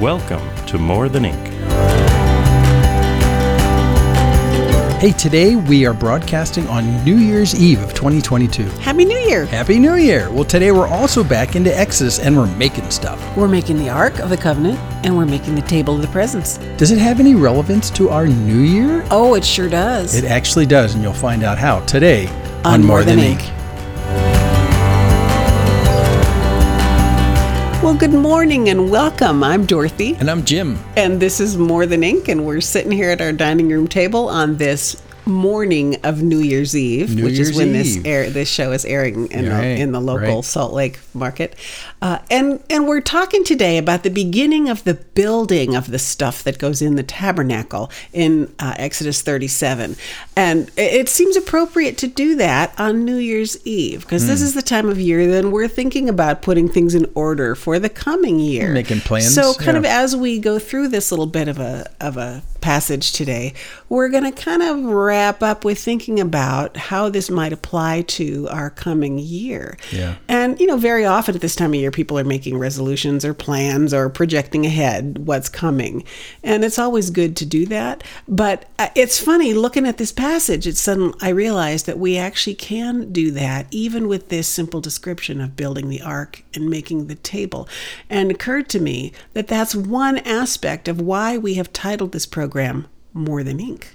Welcome to More Than Ink. Hey, today we are broadcasting on New Year's Eve of 2022. Happy New Year! Happy New Year! Well, today we're also back into Exodus and we're making stuff. We're making the Ark of the Covenant and we're making the Table of the Presence. Does it have any relevance to our new year? Oh, it sure does. It actually does, and you'll find out how today on, On More, More Than, Than Ink. Ink. Well, good morning and welcome. I'm Dorothy, And I'm Jim. and this is More Than Ink, and we're sitting here at our dining room table on this morning of New Year's Eve, New which Year's is when this air this show is airing in, Right, the, in the local right. Salt Lake market, uh, and and we're talking today about the beginning of the building of the stuff that goes in the tabernacle in uh, Exodus 37, and it, seems appropriate to do that on New Year's Eve because Hmm. this is the time of year then we're thinking about putting things in order for the coming year, Making plans, So kind of as we go through this little bit of a of a passage today, we're going to kind of wrap up with thinking about how this might apply to our coming year. Yeah. And you know, very often at this time of year people are making resolutions or plans or projecting ahead what's coming. And it's always good to do that, but uh, it's funny looking at this passage, it's sudden I realized that we actually can do that even with this simple description of building the ark and making the table. And it occurred to me that that's one aspect of why we have titled this program More Than Ink.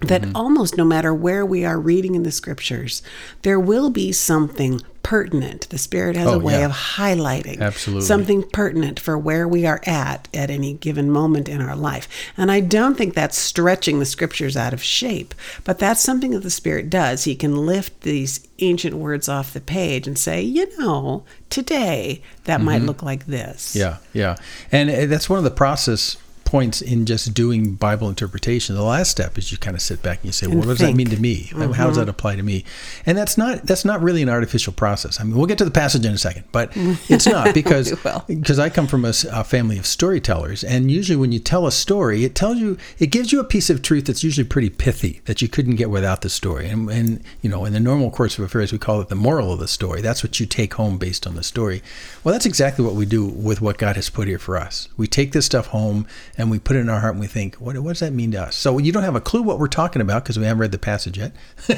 That almost no matter where we are reading in the scriptures, there will be something pertinent. The Spirit has Oh, a way yeah. of highlighting Absolutely. something pertinent for where we are at at any given moment in our life. And I don't think that's stretching the scriptures out of shape, but that's something that the Spirit does. He can lift these ancient words off the page and say, you know, today that might look like this. Mm-hmm. Yeah, yeah. And uh, that's one of the process points in just doing Bible interpretation. The last step is you kind of sit back and you say, well, And what does that mean to me? How does that apply to me? And that's not that's not really an artificial process. I mean, we'll get to the passage in a second, but it's not because because I come from a family of storytellers, and usually when you tell a story, it tells you it gives you a piece of truth that's usually pretty pithy that you couldn't get without the story. And, and you know, in the normal course of affairs, we call it the moral of the story. That's what you take home based on the story. Well, that's exactly what we do with what God has put here for us. We take this stuff home and we put it in our heart and we think, what, what does that mean to us? So you don't have a clue what we're talking about because we haven't read the passage yet.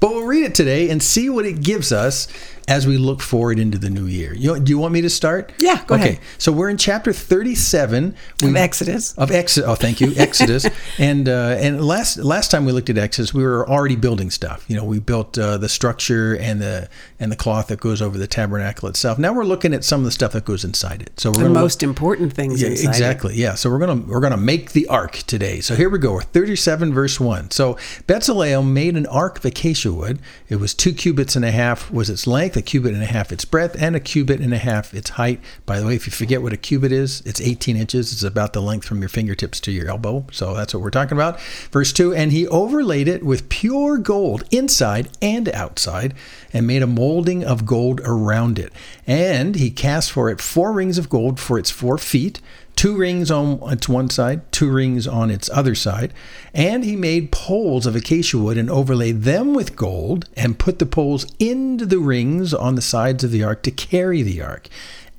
but we'll read it today and see what it gives us as we look forward into the new year. You, do you want me to start? Yeah, go okay. ahead. So we're in chapter 37 Of Exodus. Of Exodus. Oh, thank you, Exodus. and uh, and last last time we looked at Exodus, we were already building stuff. You know, we built uh, the structure and the and the cloth that goes over the tabernacle itself. Now we're looking at some of the stuff that goes inside it. So we're The gonna look- most important things yeah, inside it. exactly. Yeah. So we're gonna we're gonna make the ark today. So here we go. 37 verse one. So Bezalel made an ark of acacia wood. It was two cubits and a half was its length, a cubit and a half its breadth, and a cubit and a half its height. By the way, if you forget what a cubit is, it's 18 inches. It's about the length from your fingertips to your elbow. So that's what we're talking about. Verse two. And he overlaid it with pure gold inside and outside, and made a molding of gold around it. And he cast for it four rings of gold for its four feet two rings on its one side, two rings on its other side. And he made poles of acacia wood and overlaid them with gold and put the poles into the rings on the sides of the ark to carry the ark.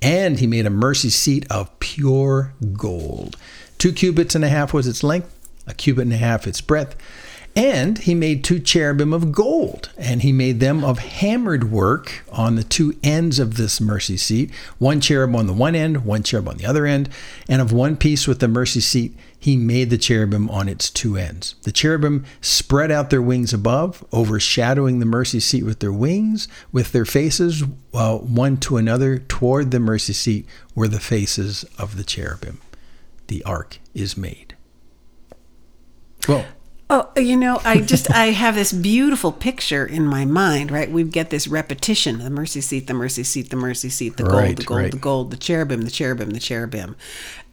And he made a mercy seat of pure gold. Two cubits and a half was its length, a cubit and a half its breadth. And he made two cherubim of gold, and he made them of hammered work on the two ends of this mercy seat, one cherub on the one end, one cherub on the other end, and of one piece with the mercy seat, he made the cherubim on its two ends. The cherubim spread out their wings above, overshadowing the mercy seat with their wings, with their faces uh, one to another toward the mercy seat were the faces of the cherubim. The ark is made. Well, Oh, you know, I just I have this beautiful picture in my mind, right? We get this repetition: the mercy seat, the mercy seat, the mercy seat, the gold, Right, the gold, right. the gold, the cherubim, the cherubim, the cherubim.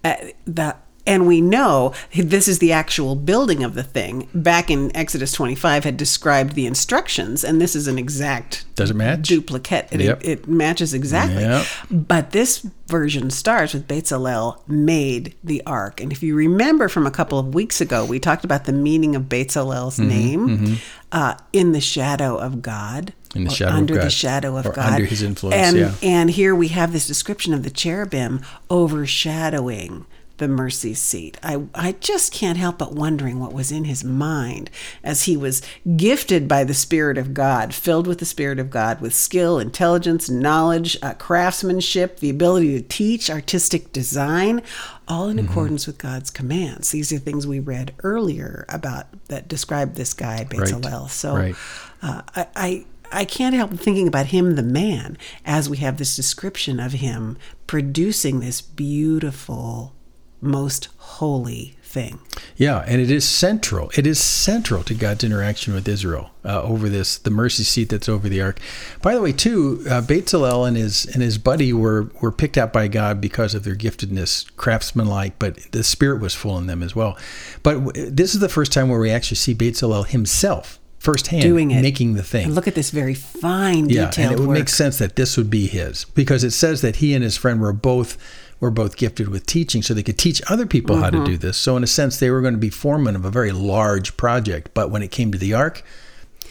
Uh, the and we know this is the actual building of the thing. Back in Exodus 25, had described the instructions, and this is an exact Does it match? duplicate. It, Yep. it matches exactly. Yep. But this version starts with Bezalel made the ark. And if you remember from a couple of weeks ago, we talked about the meaning of Bezalel's Mm-hmm, name uh, in the shadow of God. In the shadow of under the shadow of or God. under his influence, And, yeah. and here we have this description of the cherubim overshadowing the mercy seat. I, I just can't help but wondering what was in his mind as he was gifted by the Spirit of God, filled with the Spirit of God, with skill, intelligence, knowledge, uh, craftsmanship, the ability to teach, artistic design, all Mm-hmm. in accordance with God's commands. These are things we read earlier about that describe this guy, Bezalel. So right. uh, I, I I can't help thinking about him, the man, as we have this description of him producing this beautiful, most holy thing. Yeah, and it is central. It is central to God's interaction with Israel uh, over this the mercy seat that's over the ark. By the way, too, uh, Bezalel and his and his buddy were were picked out by God because of their giftedness, craftsmanlike, but the Spirit was full in them as well. But w- this is the first time where we actually see Bezalel himself firsthand Doing it. making the thing. And look at this very fine, detail. Yeah, and it would work. make sense that this would be his because it says that he and his friend were both were both gifted with teaching, so they could teach other people how to Mm-hmm. do this. So in a sense, they were going to be foremen of a very large project. But when it came to the ark,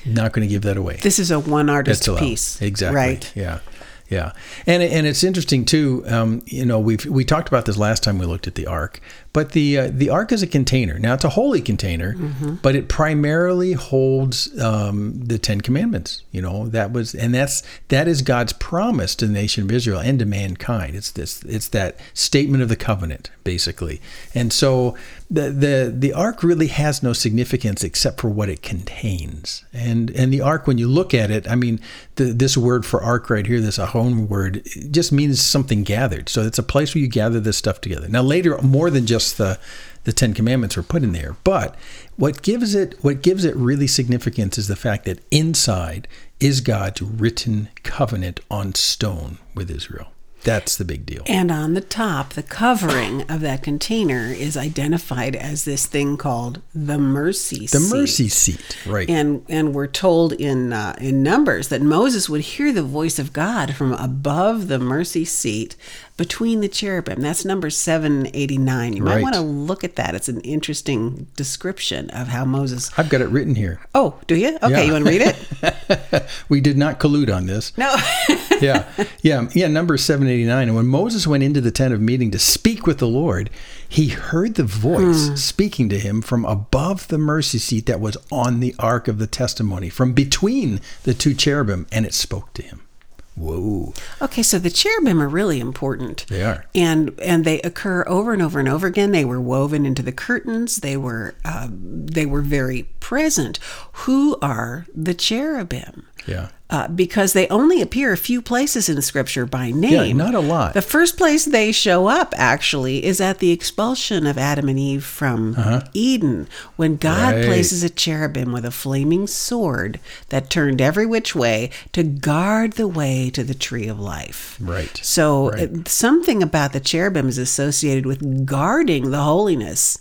not going to give that away. This is a one artist piece. Exactly. Right. Yeah. Yeah. And and it's interesting too. Um, you know, we've we talked about this last time we looked at the ark, but the uh, the ark is a container. Now it's a holy container, Mm-hmm. but it primarily holds um, the Ten Commandments. You know that was and that's that is God's promise to the nation of Israel and to mankind. It's this it's that statement of the covenant basically. And so the the the ark really has no significance except for what it contains. And and the ark, when you look at it, I mean, the, this word for ark right here, this aron word, just means something gathered. So it's a place where you gather this stuff together. Now later, more than just the the Ten Commandments are put in there, but what gives it what gives it really significance is the fact that inside is God's written covenant on stone with Israel. That's the big deal. And on the top, the covering of that container is identified as this thing called the mercy The seat. The mercy seat, right? And and we're told in uh, in Numbers that Moses would hear the voice of God from above the mercy seat between the cherubim. That's number seven eighty nine. You might Right. want to look at that. It's an interesting description of how Moses. I've got it written here. Oh, do you? Okay, Yeah. you want to read it? We did not collude on this. No. yeah, yeah, yeah. Number seven eighty nine. And when Moses went into the tent of meeting to speak with the Lord, he heard the voice Hmm. speaking to him from above the mercy seat that was on the ark of the testimony, from between the two cherubim, and it spoke to him. Whoa! Okay, so the cherubim are really important. They are. and and they occur over and over and over again. They were woven into the curtains. They were uh, they were very present. Who are the cherubim? Yeah. Uh, because they only appear a few places in Scripture by name. Yeah, not a lot. The first place they show up actually is at the expulsion of Adam and Eve from Eden, when God Uh-huh. Right. places a cherubim with a flaming sword that turned every which way to guard the way to the tree of life. Right. So Right. uh, something about the cherubim is associated with guarding the holiness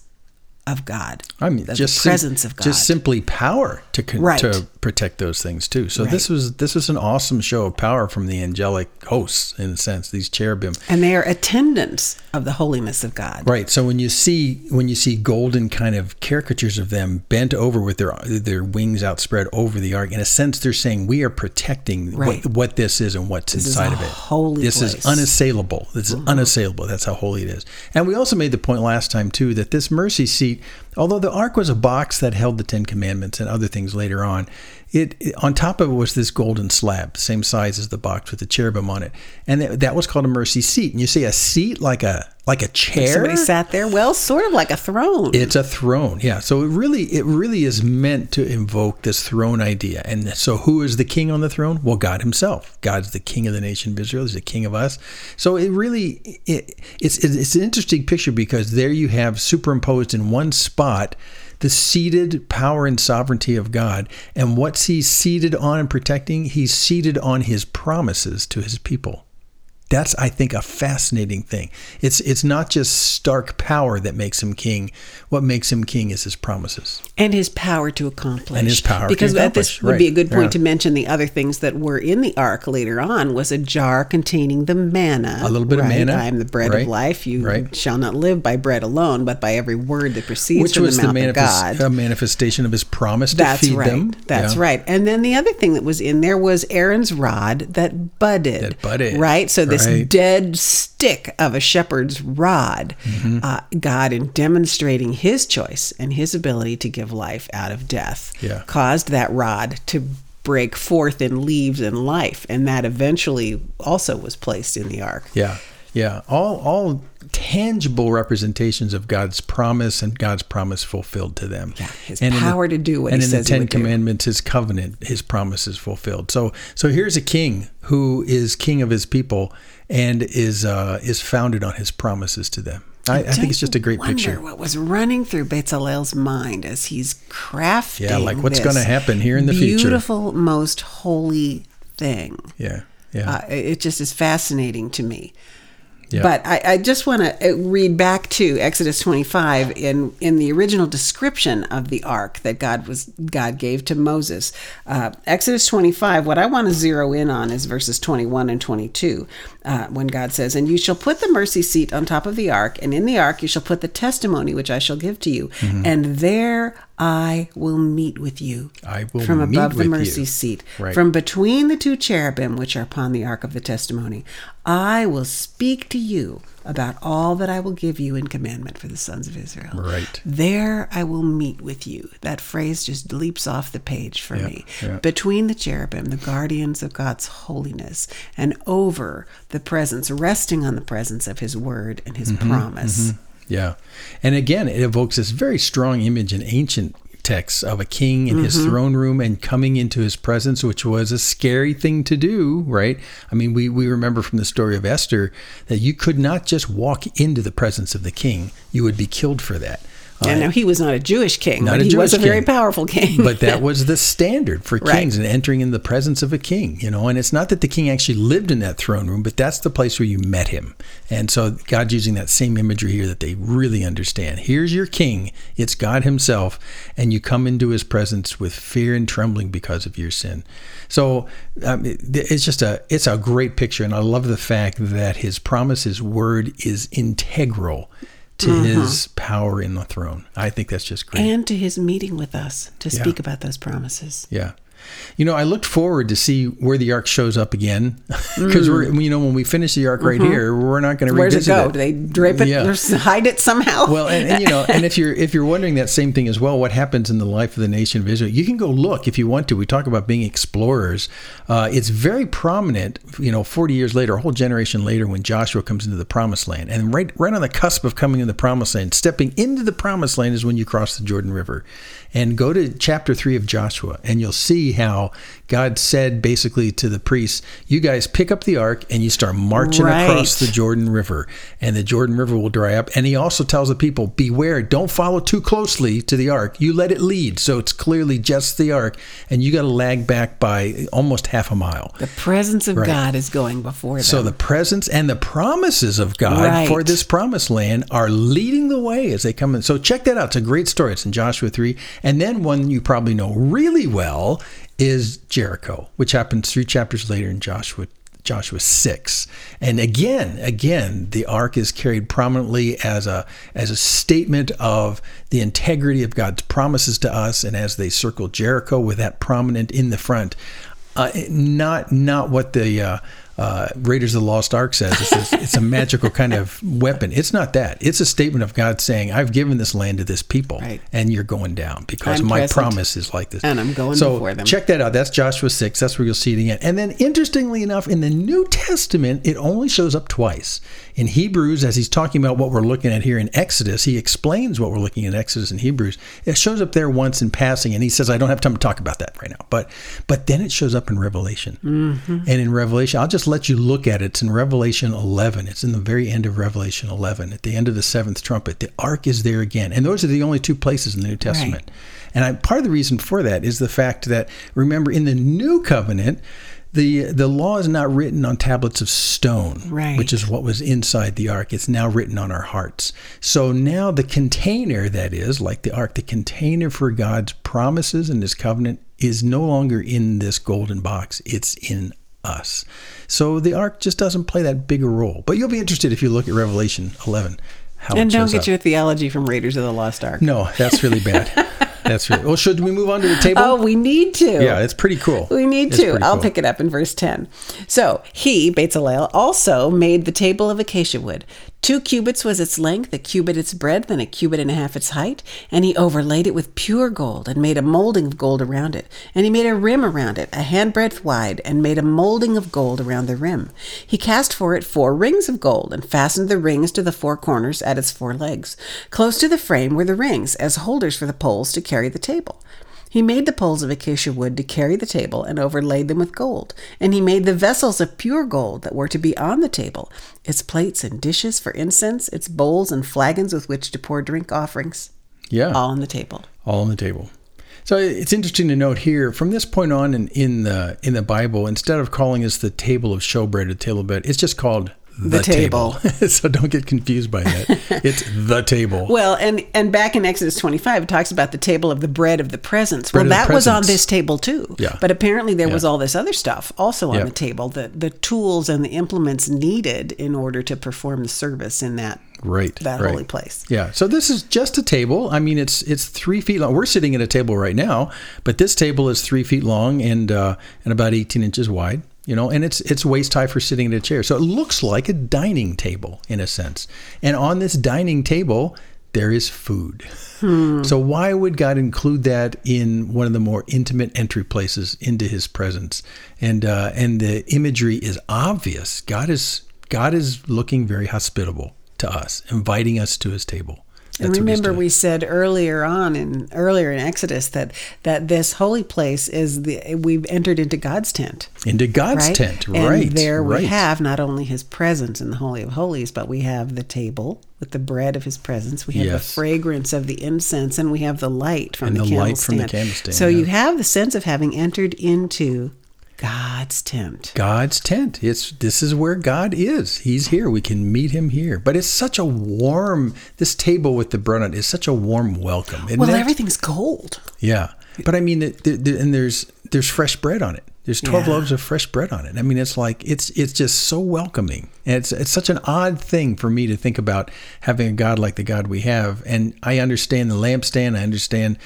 of God. I mean, the just sim- presence of God. just simply power to con- Right. to protect those things too. So this Right. was this was an awesome show of power from the angelic hosts in a sense. These cherubim. and they are attendants of the holiness of God. Right. So when you see when you see golden kind of caricatures of them bent over with their their wings outspread over the ark, in a sense they're saying we are protecting Right. what, what this is and what's is inside of it. holy this place. is unassailable. This is mm-hmm. unassailable. That's how holy it is. And we also made the point last time too that this mercy seat, although the ark was a box that held the Ten Commandments and other things later on, it, it- on top of it was this golden slab, same size as the box with the cherubim on it, and that, that was called a mercy seat. And you see a seat like a like a chair. Somebody sat there, well, sort of like a throne. It's a throne, yeah. So it really, it really is meant to invoke this throne idea. And so, who is the king on the throne? Well, God Himself. God's the king of the nation of Israel. He's the king of us. So it really, it, it's it's an interesting picture because there you have superimposed in one spot the seated power and sovereignty of God. And what's he seated on and protecting? He's seated on his promises to his people. That's, I think, a fascinating thing. It's it's not just stark power that makes him king. What makes him king is his promises. and his power to accomplish. And his power to because this would be a good point yeah. to mention the other things that were in the ark later on was a jar containing the manna. A little bit of manna, I am the bread right, of life. You right. shall not live by bread alone, but by every word that proceeds Which from was the the mouth of God. a manifestation of his promise to That's feed right. them. That's Yeah. right. And then the other thing that was in there was Aaron's rod that budded. That budded, Right. So this right. dead stick of a shepherd's rod, Mm-hmm. uh, God, in demonstrating His choice and His ability to give life out of death, Yeah. caused that rod to break forth in leaves and life, and that eventually also was placed in the ark. Yeah, yeah. All all tangible representations of God's promise and God's promise fulfilled to them. Yeah, his in the- power to do what and he in says the he Ten would do. Commandments, His covenant, His promise is fulfilled. So so here's a king who is king of His people and is uh, is founded on His promises to them. I, I think it's just a great Wonder picture. What was running through Bezalel's mind as he's crafting? Yeah, like what's gonna happen here in the future. Beautiful, most holy thing. Yeah, yeah. Uh, it just is fascinating to me. Yeah. But I, I just want to read back to Exodus 25 in in the original description of the ark that God was God gave to Moses. Uh, Exodus 25. What I want to zero in on is verses 21 and 22, uh, when God says, "And you shall put the mercy seat on top of the ark, and in the ark you shall put the testimony which I shall give to you, Mm-hmm. and there I will meet with you I will from above the mercy you." seat, Right. from between the two cherubim which are upon the ark of the testimony. I will speak to you about all that I will give you in commandment for the sons of Israel. Right. There I will meet with you. That phrase just leaps off the page for Yeah, me. yeah. Between the cherubim, the guardians of God's holiness, and over the presence, resting on the presence of his word and his Mm-hmm, promise. Yeah. And again, it evokes this very strong image in ancient texts of a king in his mm-hmm. throne room and coming into his presence, which was a scary thing to do, right? I mean, we, we remember from the story of Esther that you could not just walk into the presence of the king, you would be killed for that. And now he was not a Jewish king, Not but he was Jewish a very king. powerful king. but that was the standard for Right. kings and entering in the presence of a king, you know. And it's not that the king actually lived in that throne room, but that's the place where you met him. And so God's using that same imagery here that they really understand. Here's your king, it's God Himself, and you come into His presence with fear and trembling because of your sin. So um, it's just a it's a great picture, and I love the fact that His promise, His word, is integral to mm-hmm. His power in the throne. I think that's just great. and to his meeting with us to Yeah. speak about those promises. Yeah. You know, I looked forward to see where the ark shows up again, because we're, you know, when we finish the ark right here, we're not going to Mm. Mm-hmm. Where's it revisit go? Do they drape it Yeah. or hide it somehow? Well, and, and you know, and if you're if you're wondering that same thing as well, what happens in the life of the nation of Israel? You can go look if you want to. We talk about being explorers. Uh, it's very prominent. You know, 40 years later, a whole generation later, when Joshua comes into the Promised Land, and right right on the cusp of coming in the Promised Land, stepping into the Promised Land is when you cross the Jordan River, and go to chapter three of Joshua, and you'll see how God said basically to the priests, "You guys pick up the ark and you start marching across the Jordan River, and the Jordan River will dry up. And he also tells the people, Beware, don't follow too closely to the ark. You let it lead. So it's clearly just the ark, and you got to lag back by almost half a mile. the presence of Right. God is going before them. So the presence and the promises of God Right. for this promised land are leading the way as they come in. So check that out. It's a great story. It's in Joshua 3. And then one you probably know really well is Jericho, which happens three chapters later in Joshua Joshua 6. And again, again, the ark is carried prominently as a as a statement of the integrity of God's promises to us and as they circle Jericho with that prominent in the front. Uh, not not what the uh, uh, Raiders of the Lost Ark says. It's, a- it's a magical kind of weapon. It's not that. It's a statement of God saying, "I've given this land to this people, Right. and you're going down because I'm my present, promise is like this." and I'm going so before them. check that out. That's Joshua six. That's where you'll see it again. And then, interestingly enough, in the New Testament, it only shows up twice. In Hebrews, as he's talking about what we're looking at here in Exodus, he explains what we're looking at in Exodus and Hebrews. It shows up there once in passing, and he says, "I don't have time to talk about that right now." But but then it shows up in Revelation, Mm-hmm. and in Revelation, I'll just just let you look at it. It's in Revelation 11. It's in the very end of Revelation 11, at the end of the seventh trumpet. The ark is there again. And those are the only two places in the New Testament. And I, part of the reason for that is the fact that, remember, in the New Covenant, the the law is not written on tablets of stone, Right. which is what was inside the ark. It's now written on our hearts. So now the container that is, like the ark, the container for God's promises and his covenant is no longer in this golden box. It's in us. So the ark just doesn't play that big a role. But you'll be interested if you look at Revelation 11. How And don't get up. your theology from Raiders of the Lost Ark. No, that's really bad. that's really. Well, should we move on to the table? Oh, we need to. yeah, it's pretty cool. We need It's to. I'll cool. pick it up in verse 10. So he, Bezalel, also made the table of acacia wood. Two cubits was its length, a cubit its breadth, and a cubit and a half its height. And he overlaid it with pure gold, and made a molding of gold around it. And he made a rim around it, a handbreadth wide, and made a molding of gold around the rim. He cast for it four rings of gold, and fastened the rings to the four corners at its four legs. Close to the frame were the rings, as holders for the poles to carry the table. He made the poles of acacia wood to carry the table and overlaid them with gold. And he made the vessels of pure gold that were to be on the table, its plates and dishes for incense, its bowls and flagons with which to pour drink offerings, Yeah. all on the table. all on the table. So it's interesting to note here from this point on in, in the in the Bible, instead of calling this the table of showbread or table of bread, it's just called the, The table. so don't get confused by that. It's the table. Well, and and back in Exodus 25, it talks about the table of the bread of the presence. Bread well, that was on this table too. Yeah. But apparently there Yeah. was all this other stuff also on Yeah. the table, the the tools and the implements needed in order to perform the service in that right. that right. holy place. Yeah. So this is just a table. I mean, it's it's three feet long. We're sitting at a table right now, but this table is three feet long and uh, and about eighteen inches wide. You know, and it's it's waist high for sitting in a chair. So it looks like a dining table in a sense. And on this dining table, there is food. So why would God include that in one of the more intimate entry places into His presence? And uh, and the imagery is obvious. God is God is looking very hospitable to us, inviting us to His table. And That's he's remember, we said earlier on in earlier in Exodus that that this holy place is the we've entered into God's tent, into God's right? tent, and right? there right. we have not only His presence in the Holy of Holies, but we have the table with the bread of His presence. We have the fragrance of the incense, and we have the light from And the, the light from the candlestand, So yeah. you have the sense of having entered into God's tent. God's tent. It's this is where God is. He's here. We can meet Him here. But it's such a warm. This table with the bread on it is such a warm welcome. Well, everything's gold. Yeah, but I mean, it, th- th- and there's there's fresh bread on it. There's twelve Yeah. loaves of fresh bread on it. I mean, it's like it's it's just so welcoming. And it's it's such an odd thing for me to think about having a God like the God we have. And I understand the lampstand. I understand,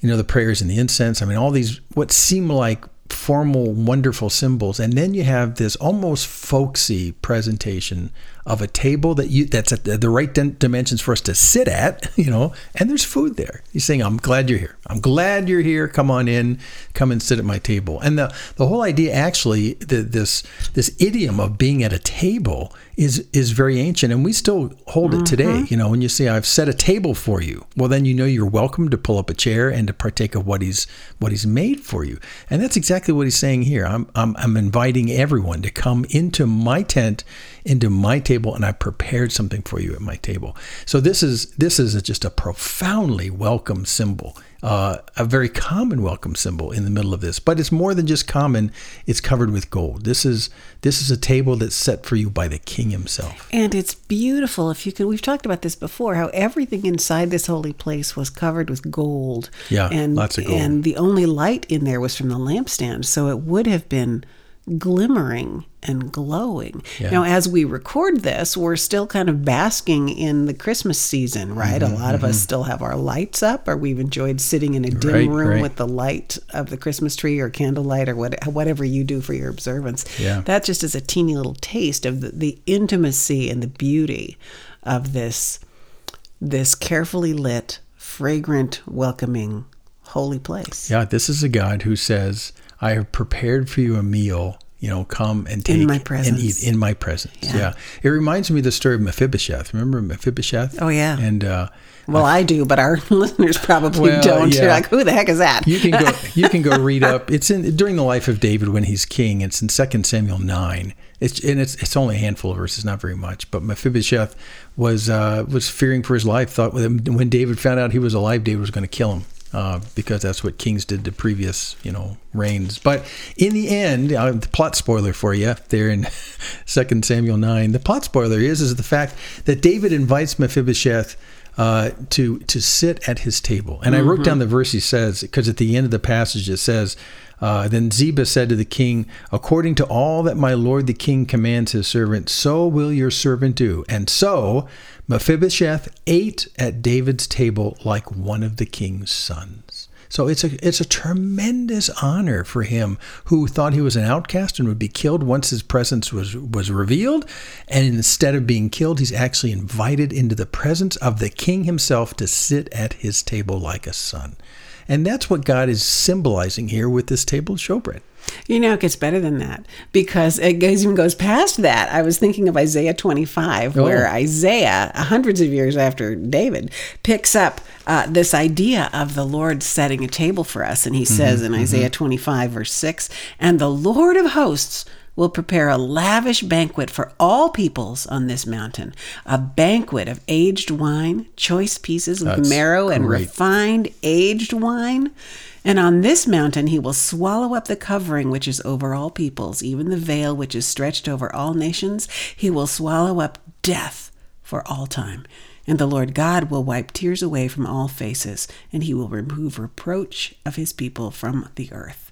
you know, the prayers and the incense. I mean, all these what seem like formal, wonderful symbols, and then you have this almost folksy presentation of a table that you that's at the, right dimensions for us to sit at, you know, and there's food there. He's saying, "I'm glad you're here. I'm glad you're here. Come on in, come and sit at my table." And the the whole idea, actually, the, this this idiom of being at a table is is very ancient, and we still hold it today. Mm-hmm. You know, when you say, "I've set a table for you," well, then you know you're welcome to pull up a chair and to partake of what he's what he's made for you, and that's exactly what he's saying here. I'm I'm, I'm inviting everyone to come into my tent, into my table, and I prepared something for you at my table. So this is this is just a profoundly welcome symbol, uh, a very common welcome symbol in the middle of this. But it's more than just common; it's covered with gold. This is this is a table that's set for you by the King himself. And it's beautiful. If you could, we've talked about this before. How everything inside this holy place was covered with gold. Yeah, and lots of gold. And the only light in there was from the lampstand, so it would have been glimmering and glowing. Yeah. Now, as we record this, we're still kind of basking in the Christmas season, right? Mm-hmm, A lot of us still have our lights up, or we've enjoyed sitting in a dim Right, room right. with the light of the Christmas tree or candlelight or what, whatever you do for your observance. Yeah. That just is a teeny little taste of the, the intimacy and the beauty of this this carefully lit, fragrant, welcoming, holy place. Yeah, this is a God who says, "I have prepared for you a meal you know, come and take my and eat in my presence. Yeah. Yeah. It reminds me of the story of Mephibosheth. Remember Mephibosheth? Oh, yeah. And uh, Well, I do, but our listeners probably Well, don't. yeah. They're like, who the heck is that? you can go you can go read up. It's in during the life of David when he's king. It's in 2 Samuel 9. It's and it's it's only a handful of verses, not very much. But Mephibosheth was uh, was fearing for his life. Thought when David found out he was alive, David was going to kill him. Uh, because that's what kings did to previous, you know, reigns. But in the end, uh, the plot spoiler for you there in 2 Samuel 9, the plot spoiler is is the fact that David invites Mephibosheth uh, to to sit at his table. And I wrote down the verse he says because at the end of the passage it says, uh, "Then Ziba said to the king, According to all that my lord the king commands his servant, so will your servant do." And so Mephibosheth ate at David's table like one of the king's sons. So it's a it's a tremendous honor for him who thought he was an outcast and would be killed once his presence was was revealed, and instead of being killed, he's actually invited into the presence of the king himself to sit at his table like a son. And that's what God is symbolizing here with this table of showbread. You know, it gets better than that because it goes, even goes past that. I was thinking of Isaiah 25, where Oh. Isaiah, uh, hundreds of years after David, picks up uh, this idea of the Lord setting a table for us. And he mm-hmm, says in mm-hmm. Isaiah 25, verse 6, And the Lord of hosts will prepare a lavish banquet for all peoples on this mountain, a banquet of aged wine, choice pieces of That's marrow and great. refined aged wine. And on this mountain he will swallow up the covering which is over all peoples, even the veil which is stretched over all nations. He will swallow up death for all time. And the Lord God will wipe tears away from all faces, and he will remove reproach of his people from the earth.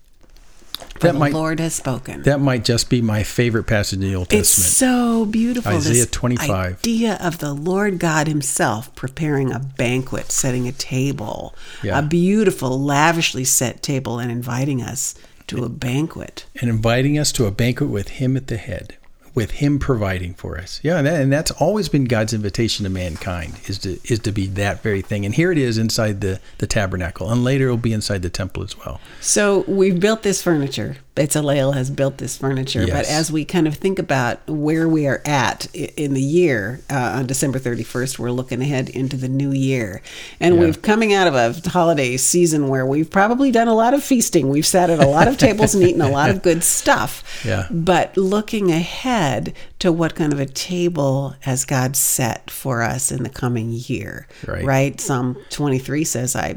For That the might- Lord has spoken. That might just be my favorite passage in the Old Testament. It's so beautiful. Isaiah this 25. idea of the Lord God Himself preparing a banquet, setting a table, Yeah. a beautiful, lavishly set table, and inviting us to a banquet. and inviting us to a banquet with him at the head with him providing for us. Yeah and, that, and that's always been god's invitation to mankind is to is to be that very thing. And here it is inside the the tabernacle and later it'll be inside the temple as well. So we've built this furniture. Bezalel has built this furniture. But as we kind of think about where we are at in the year, uh, on December 31st, we're looking ahead into the new year. And Yeah. we've coming out of a holiday season where we've probably done a lot of feasting. We've sat at a lot of tables and eaten a lot of good stuff. Yeah. But looking ahead to what kind of a table has God set for us in the coming year, Right. right? Psalm 23 says, I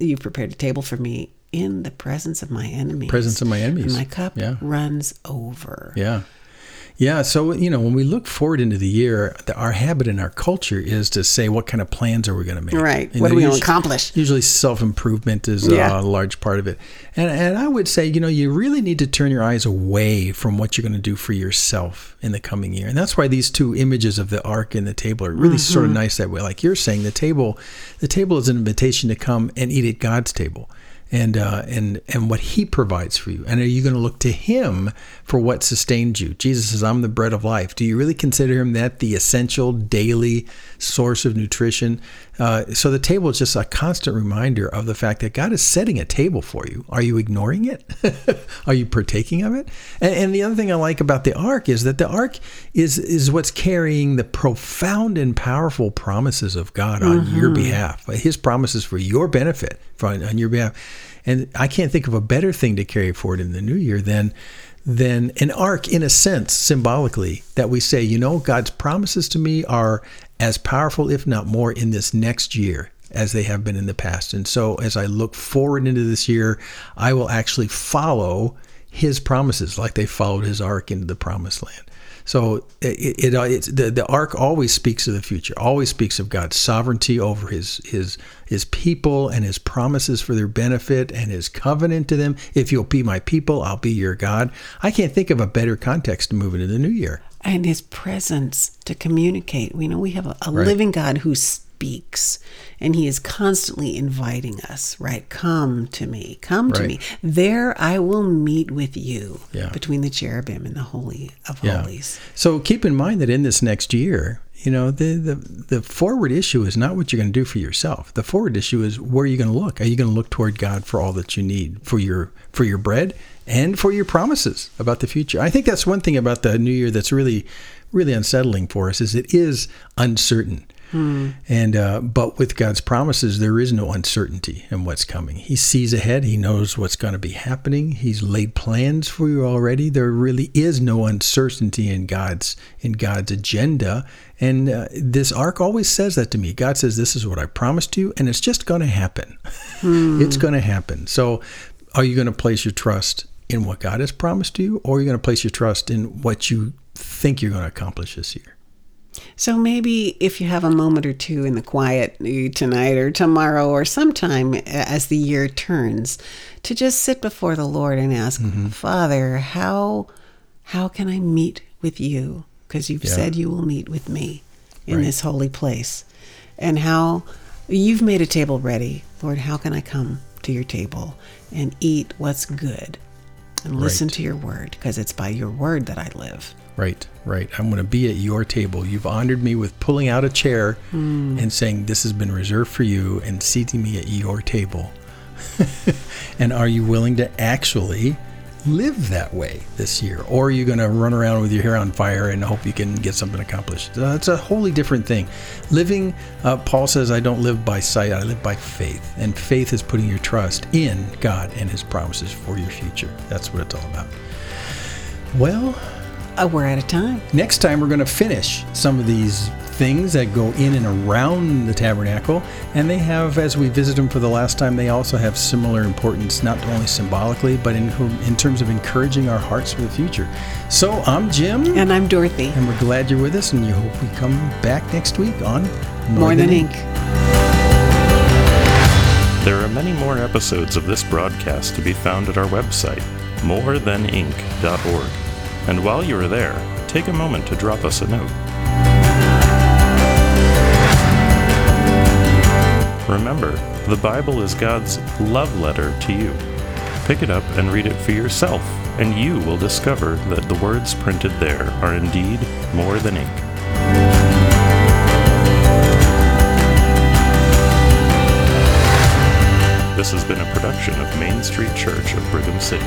you've prepared a table for me in the presence of my enemies. Presence of my enemies. And my cup Yeah. runs over. yeah yeah so you know when we look forward into the year the, our habit in our culture is to say what kind of plans are we going to make Right. And What are we gonna accomplish? usually self-improvement is Yeah. uh, a large part of it and, and i would say you know you really need to turn your eyes away from what you're going to do for yourself in the coming year and that's why these two images of the ark and the table are really sort Mm-hmm. of nice that way like you're saying the table the table is an invitation to come and eat at god's table and uh, and and what He provides for you. And are you going to look to Him for what sustains you? Jesus says, "I'm the bread of life." Do you really consider Him that the essential daily source of nutrition? Uh, so the table is just a constant reminder of the fact that God is setting a table for you. Are you ignoring it? are you partaking of it? And, and the other thing I like about the ark is that the ark is is what's carrying the profound and powerful promises of God on your behalf. His promises for your benefit, on your behalf. And I can't think of a better thing to carry forward in the new year than than an ark, in a sense, symbolically, that we say, you know, God's promises to me are as powerful, if not more, in this next year as they have been in the past. And so as I look forward into this year, I will actually follow his promises like they followed his ark into the promised land. So it, it, uh, it's the, the ark always speaks of the future, always speaks of God's sovereignty over his his his people and his promises for their benefit and his covenant to them. If you'll be my people, I'll be your God. I can't think of a better context to move into the new year. And his presence to communicate. We know we have a, a living God who speaks and he is constantly inviting us, right? Come to me, come to me. There I will meet with you Yeah. between the cherubim and the Holy of Yeah. Holies. So keep in mind that in this next year, you know, the, the, the forward issue is not what you're going to do for yourself. The forward issue is where are you going to look? Are you going to look toward God for all that you need for your for your bread and for your promises about the future. I think that's one thing about the new year that's really, really unsettling for us is it is uncertain. Hmm. And uh, but with God's promises, there is no uncertainty in what's coming. He sees ahead. He knows what's going to be happening. He's laid plans for you already. There really is no uncertainty in God's in God's agenda. And uh, this ark always says that to me. God says, "This is what I promised you, and it's just going to happen. Hmm. it's going to happen." So, are you going to place your trust in what God has promised you, or are you going to place your trust in what you think you're going to accomplish this year? So maybe if you have a moment or two in the quiet tonight or tomorrow or sometime as the year turns, to just sit before the Lord and ask, mm-hmm. Father, how how can I meet with you? Because you've yeah. said you will meet with me in right. this holy place. And how you've made a table ready. Lord, how can I come to your table and eat what's good and listen right. to your word? Because it's by your word that I live. Right, right. I'm going to be at your table. You've honored me with pulling out a chair mm. and saying, This has been reserved for you, and seating me at your table. and are you willing to actually live that way this year? Or are you going to run around with your hair on fire and hope you can get something accomplished? That's a wholly different thing. Living, uh, Paul says, I don't live by sight, I live by faith. And faith is putting your trust in God and His promises for your future. That's what it's all about. Well, uh, we're out of time. Next time, we're going to finish some of these things that go in and around the tabernacle. And they have, as we visit them for the last time, they also have similar importance, not only symbolically, but in, in terms of encouraging our hearts for the future. So I'm Jim. And I'm Dorothy. And we're glad you're with us, and you hope we come back next week on More, More Than, Than Ink. There are many more episodes of this broadcast to be found at our website, morethanink.org. And while you are there, take a moment to drop us a note. Remember, the Bible is God's love letter to you. Pick it up and read it for yourself, and you will discover that the words printed there are indeed more than ink. This has been a production of Main Street Church of Brigham City.